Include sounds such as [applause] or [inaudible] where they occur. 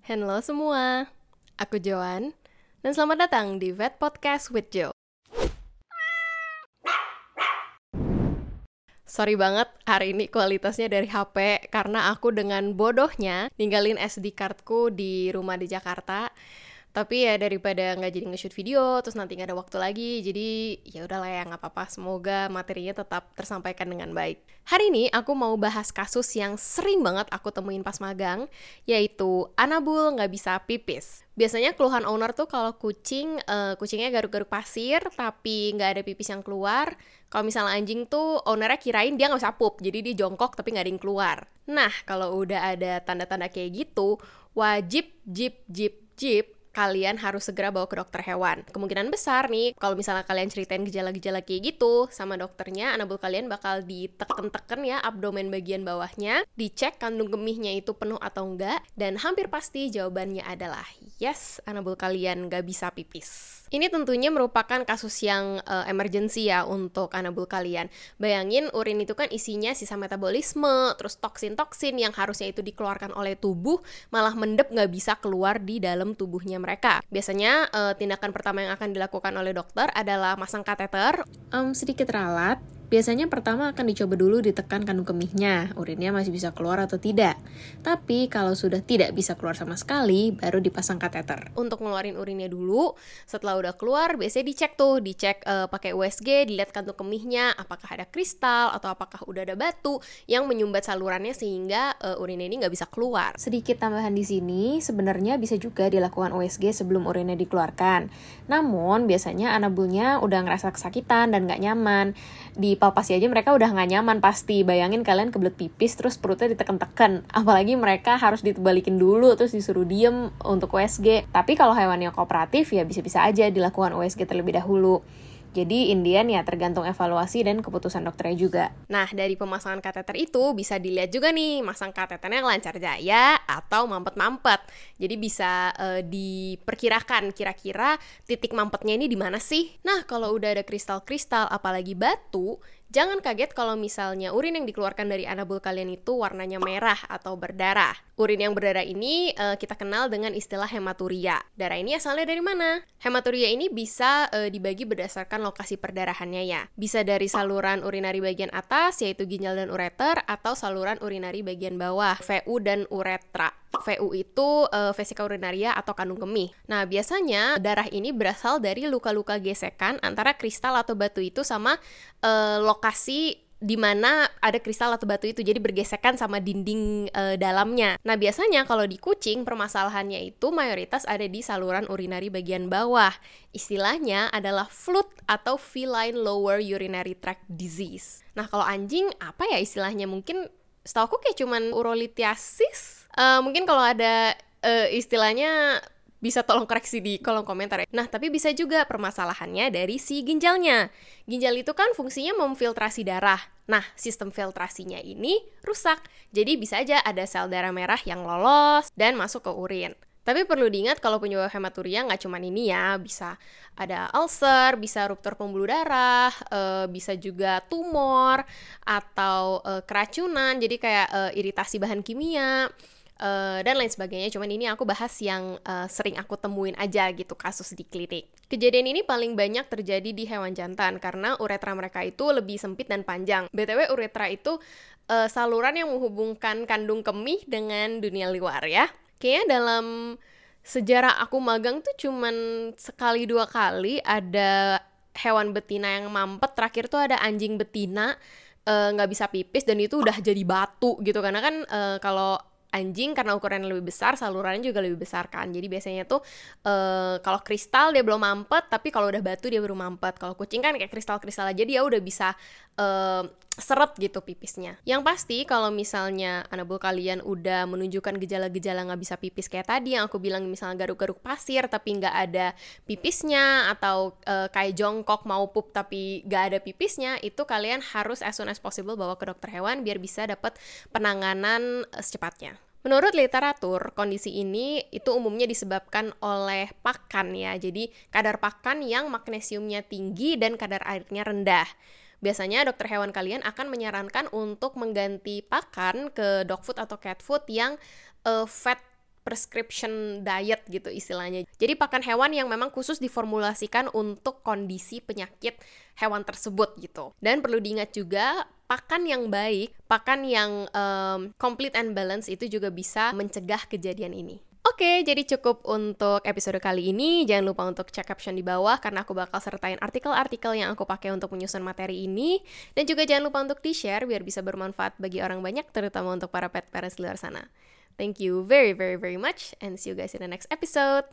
Halo semua, aku Joan, dan selamat datang di Vet Podcast with Jo. Sorry banget, hari ini kualitasnya dari HP karena aku dengan bodohnya ninggalin SD cardku di rumah di Jakarta tapi ya daripada nggak jadi nge-shoot video terus nanti nggak ada waktu lagi jadi ya udahlah ya nggak apa-apa. Semoga materinya tetap tersampaikan dengan baik. Hari ini aku mau bahas kasus yang sering banget aku temuin pas magang yaitu anabul nggak bisa pipis. Biasanya keluhan owner tuh kalau kucing uh, kucingnya garuk-garuk pasir tapi nggak ada pipis yang keluar kalau misalnya anjing tuh ownernya kirain dia nggak usah pup jadi dia jongkok tapi nggak ada yang keluar. Nah kalau udah ada tanda-tanda kayak gitu wajib jip jip jip kalian harus segera bawa ke dokter hewan. Kemungkinan besar nih, kalau misalnya kalian ceritain gejala-gejala kayak gitu sama dokternya, anabul kalian bakal diteken-teken ya abdomen bagian bawahnya, dicek kandung kemihnya itu penuh atau enggak, dan hampir pasti jawabannya adalah yes, anabul kalian nggak bisa pipis. Ini tentunya merupakan kasus yang uh, emergency ya untuk anabul kalian. Bayangin urin itu kan isinya sisa metabolisme, terus toksin-toksin yang harusnya itu dikeluarkan oleh tubuh, malah mendep nggak bisa keluar di dalam tubuhnya mereka. Biasanya uh, tindakan pertama yang akan dilakukan oleh dokter adalah masang kateter, um, sedikit ralat, Biasanya pertama akan dicoba dulu ditekan kandung kemihnya, urinnya masih bisa keluar atau tidak. Tapi kalau sudah tidak bisa keluar sama sekali, baru dipasang kateter. Untuk ngeluarin urinnya dulu, setelah udah keluar, biasanya dicek tuh, dicek uh, pakai USG, dilihat kandung kemihnya, apakah ada kristal atau apakah udah ada batu yang menyumbat salurannya sehingga uh, urinnya ini nggak bisa keluar. Sedikit tambahan di sini, sebenarnya bisa juga dilakukan USG sebelum urinnya dikeluarkan. Namun biasanya anabulnya udah ngerasa kesakitan dan nggak nyaman. Di palpasi aja mereka udah nggak nyaman. Pasti bayangin kalian kebelet pipis terus perutnya ditekan-tekan. [laughs] Apalagi mereka harus dibalikin dulu terus disuruh diem untuk USG tapi kalau hewannya kooperatif ya bisa-bisa aja dilakukan USG terlebih dahulu jadi Indian ya tergantung evaluasi dan keputusan dokternya juga. Nah, dari pemasangan kateter itu bisa dilihat juga nih masang kateternya lancar jaya atau mampet-mampet. Jadi bisa uh, diperkirakan kira-kira titik mampetnya ini di mana sih? Nah, kalau udah ada kristal-kristal apalagi batu, Jangan kaget kalau misalnya urin yang dikeluarkan dari anabul kalian itu warnanya merah atau berdarah. Urin yang berdarah ini uh, kita kenal dengan istilah hematuria. Darah ini asalnya dari mana? Hematuria ini bisa uh, dibagi berdasarkan lokasi perdarahannya ya. Bisa dari saluran urinari bagian atas yaitu ginjal dan ureter atau saluran urinari bagian bawah, VU dan uretra. VU itu uh, vesika urinaria atau kandung kemih. Nah, biasanya darah ini berasal dari luka-luka gesekan antara kristal atau batu itu sama uh, lokasi di mana ada kristal atau batu itu jadi bergesekan sama dinding e, dalamnya. Nah, biasanya kalau di kucing permasalahannya itu mayoritas ada di saluran urinari bagian bawah. Istilahnya adalah flut atau feline lower urinary tract disease. Nah, kalau anjing apa ya istilahnya? Mungkin setahu aku kayak cuman urolithiasis. Uh, mungkin kalau ada uh, istilahnya bisa tolong koreksi di kolom komentar ya. Nah, tapi bisa juga permasalahannya dari si ginjalnya. Ginjal itu kan fungsinya memfiltrasi darah. Nah, sistem filtrasinya ini rusak. Jadi bisa aja ada sel darah merah yang lolos dan masuk ke urin. Tapi perlu diingat kalau penyebab hematuria nggak cuma ini ya, bisa ada ulcer, bisa ruptur pembuluh darah, e, bisa juga tumor atau e, keracunan, jadi kayak e, iritasi bahan kimia uh, dan lain sebagainya. Cuman ini aku bahas yang uh, sering aku temuin aja gitu kasus di klinik. Kejadian ini paling banyak terjadi di hewan jantan karena uretra mereka itu lebih sempit dan panjang. BTW uretra itu uh, saluran yang menghubungkan kandung kemih dengan dunia luar ya. Kayaknya dalam sejarah aku magang tuh cuman sekali dua kali ada hewan betina yang mampet. Terakhir tuh ada anjing betina nggak uh, bisa pipis dan itu udah jadi batu gitu karena kan uh, kalau anjing karena ukurannya lebih besar salurannya juga lebih besar kan. Jadi biasanya tuh uh, kalau kristal dia belum mampet tapi kalau udah batu dia baru mampet. Kalau kucing kan kayak kristal-kristal aja dia udah bisa uh, seret gitu pipisnya. Yang pasti kalau misalnya anabul kalian udah menunjukkan gejala-gejala nggak bisa pipis kayak tadi yang aku bilang misalnya garuk-garuk pasir tapi nggak ada pipisnya atau uh, kayak jongkok mau pup tapi nggak ada pipisnya itu kalian harus as soon as possible bawa ke dokter hewan biar bisa dapat penanganan secepatnya Menurut literatur, kondisi ini itu umumnya disebabkan oleh pakan ya. Jadi kadar pakan yang magnesiumnya tinggi dan kadar airnya rendah. Biasanya dokter hewan kalian akan menyarankan untuk mengganti pakan ke dog food atau cat food yang uh, fat prescription diet gitu istilahnya. Jadi pakan hewan yang memang khusus diformulasikan untuk kondisi penyakit hewan tersebut gitu. Dan perlu diingat juga pakan yang baik, pakan yang um, complete and balance itu juga bisa mencegah kejadian ini. Oke, jadi cukup untuk episode kali ini. Jangan lupa untuk cek caption di bawah karena aku bakal sertain artikel-artikel yang aku pakai untuk menyusun materi ini. Dan juga jangan lupa untuk di-share biar bisa bermanfaat bagi orang banyak, terutama untuk para pet parents di luar sana. Thank you very, very, very much, and see you guys in the next episode.